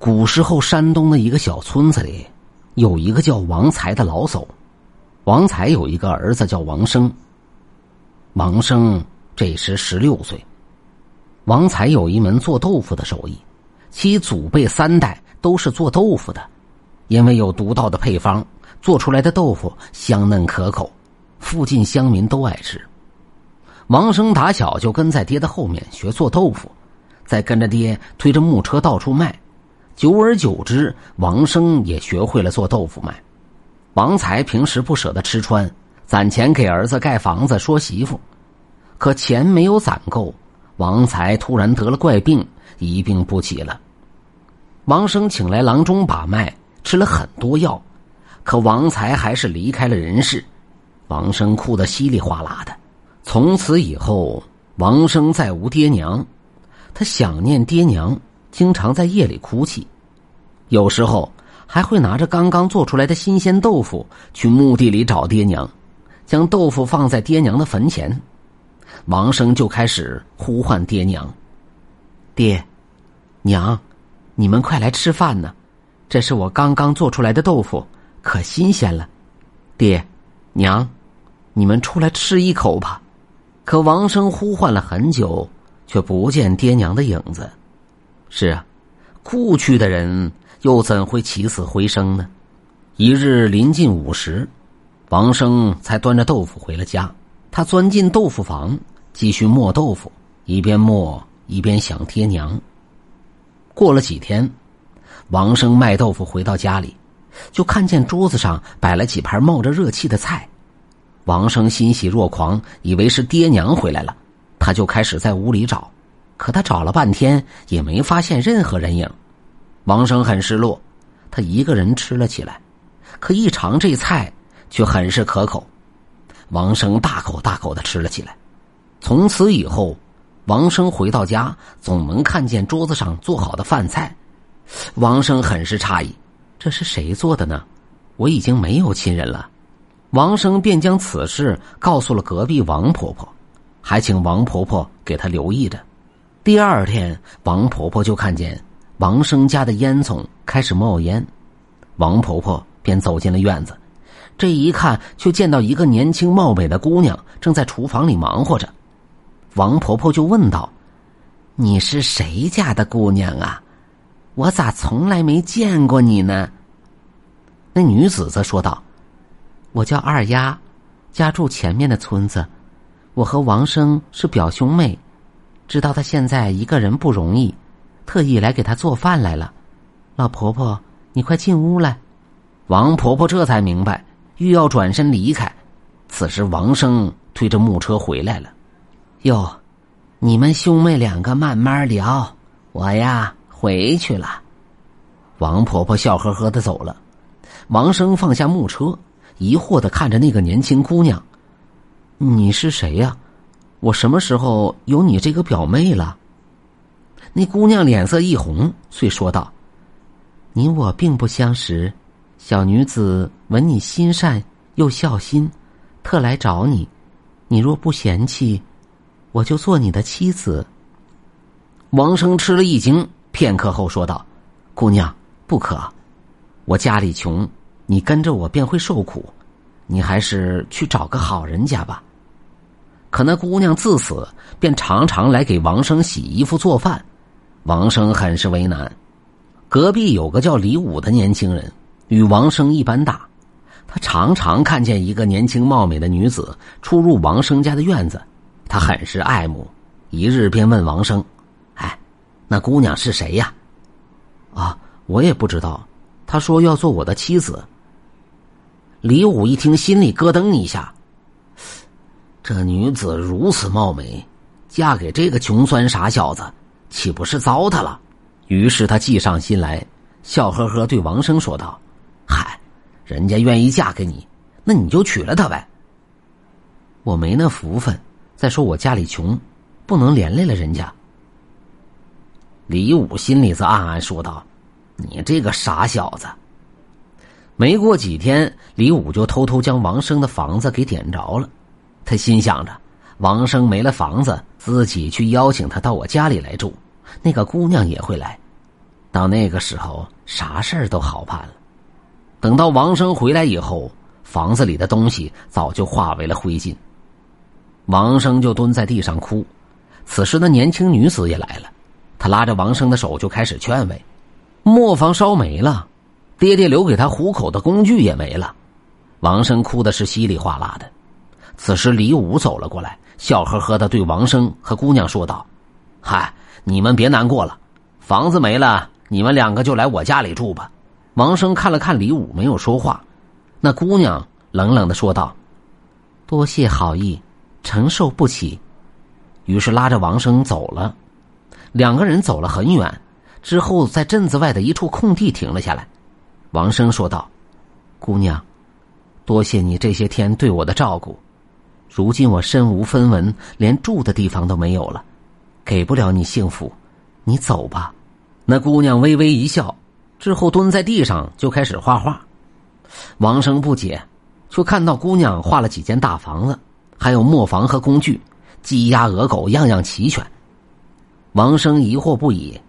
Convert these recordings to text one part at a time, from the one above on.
古时候，山东的一个小村子里，有一个叫王才的老叟。王才有一个儿子叫王生。王生这时十六岁。王才有一门做豆腐的手艺，其祖辈三代都是做豆腐的，因为有独到的配方，做出来的豆腐香嫩可口，附近乡民都爱吃。王生打小就跟在爹的后面学做豆腐，再跟着爹推着木车到处卖。久而久之，王生也学会了做豆腐卖。王才平时不舍得吃穿，攒钱给儿子盖房子、说媳妇，可钱没有攒够，王才突然得了怪病，一病不起了。王生请来郎中把脉，吃了很多药，可王才还是离开了人世。王生哭得稀里哗啦的。从此以后，王生再无爹娘，他想念爹娘。经常在夜里哭泣，有时候还会拿着刚刚做出来的新鲜豆腐去墓地里找爹娘，将豆腐放在爹娘的坟前，王生就开始呼唤爹娘：“爹，娘，你们快来吃饭呢！这是我刚刚做出来的豆腐，可新鲜了。爹，娘，你们出来吃一口吧。”可王生呼唤了很久，却不见爹娘的影子。是啊，故去的人又怎会起死回生呢？一日临近午时，王生才端着豆腐回了家。他钻进豆腐房，继续磨豆腐，一边磨一边想爹娘。过了几天，王生卖豆腐回到家里，就看见桌子上摆了几盘冒着热气的菜。王生欣喜若狂，以为是爹娘回来了，他就开始在屋里找。可他找了半天也没发现任何人影，王生很失落，他一个人吃了起来，可一尝这菜却很是可口，王生大口大口的吃了起来。从此以后，王生回到家总能看见桌子上做好的饭菜，王生很是诧异，这是谁做的呢？我已经没有亲人了，王生便将此事告诉了隔壁王婆婆，还请王婆婆给他留意着。第二天，王婆婆就看见王生家的烟囱开始冒烟，王婆婆便走进了院子。这一看，却见到一个年轻貌美的姑娘正在厨房里忙活着。王婆婆就问道：“你是谁家的姑娘啊？我咋从来没见过你呢？”那女子则说道：“我叫二丫，家住前面的村子，我和王生是表兄妹。”知道他现在一个人不容易，特意来给他做饭来了。老婆婆，你快进屋来。王婆婆这才明白，欲要转身离开。此时王生推着木车回来了。哟，你们兄妹两个慢慢聊，我呀回去了。王婆婆笑呵呵的走了。王生放下木车，疑惑的看着那个年轻姑娘：“你是谁呀？”我什么时候有你这个表妹了？那姑娘脸色一红，遂说道：“你我并不相识，小女子闻你心善又孝心，特来找你。你若不嫌弃，我就做你的妻子。”王生吃了一惊，片刻后说道：“姑娘，不可，我家里穷，你跟着我便会受苦，你还是去找个好人家吧。”可那姑娘自此便常常来给王生洗衣服做饭，王生很是为难。隔壁有个叫李武的年轻人，与王生一般大，他常常看见一个年轻貌美的女子出入王生家的院子，他很是爱慕。一日便问王生：“哎，那姑娘是谁呀？”“啊，我也不知道。”他说要做我的妻子。李武一听，心里咯噔一下。这女子如此貌美，嫁给这个穷酸傻小子，岂不是糟蹋了？于是他计上心来，笑呵呵对王生说道：“嗨，人家愿意嫁给你，那你就娶了她呗。我没那福分，再说我家里穷，不能连累了人家。”李武心里则暗暗说道：“你这个傻小子。”没过几天，李武就偷偷将王生的房子给点着了。他心想着，王生没了房子，自己去邀请他到我家里来住，那个姑娘也会来。到那个时候，啥事儿都好办了。等到王生回来以后，房子里的东西早就化为了灰烬。王生就蹲在地上哭。此时，那年轻女子也来了，她拉着王生的手就开始劝慰：“磨坊烧没了，爹爹留给他糊口的工具也没了。”王生哭的是稀里哗啦的。此时，李武走了过来，笑呵呵的对王生和姑娘说道：“嗨，你们别难过了，房子没了，你们两个就来我家里住吧。”王生看了看李武，没有说话。那姑娘冷冷的说道：“多谢好意，承受不起。”于是拉着王生走了。两个人走了很远，之后在镇子外的一处空地停了下来。王生说道：“姑娘，多谢你这些天对我的照顾。如今我身无分文，连住的地方都没有了，给不了你幸福。你走吧。”那姑娘微微一笑。之后蹲在地上就开始画画，王生不解，却看到姑娘画了几间大房子，还有磨房和工具，鸡鸭鹅狗样样齐全。王生疑惑不已，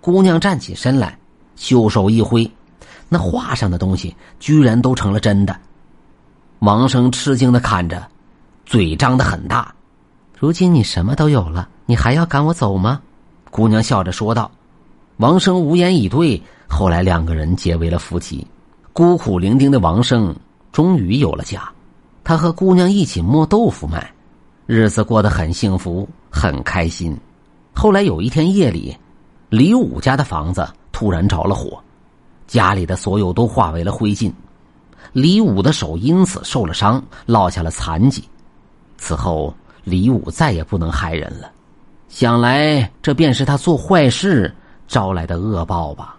姑娘站起身来，袖手一挥，那画上的东西居然都成了真的。王生吃惊的看着，嘴张得很大。如今你什么都有了，你还要赶我走吗？姑娘笑着说道。王生无言以对。后来两个人结为了夫妻，孤苦伶仃的王生终于有了家，他和姑娘一起磨豆腐卖，日子过得很幸福，很开心。后来有一天夜里，李武家的房子突然着了火，家里的所有都化为了灰烬，李武的手因此受了伤，落下了残疾。此后，李武再也不能害人了，想来这便是他做坏事招来的恶报吧。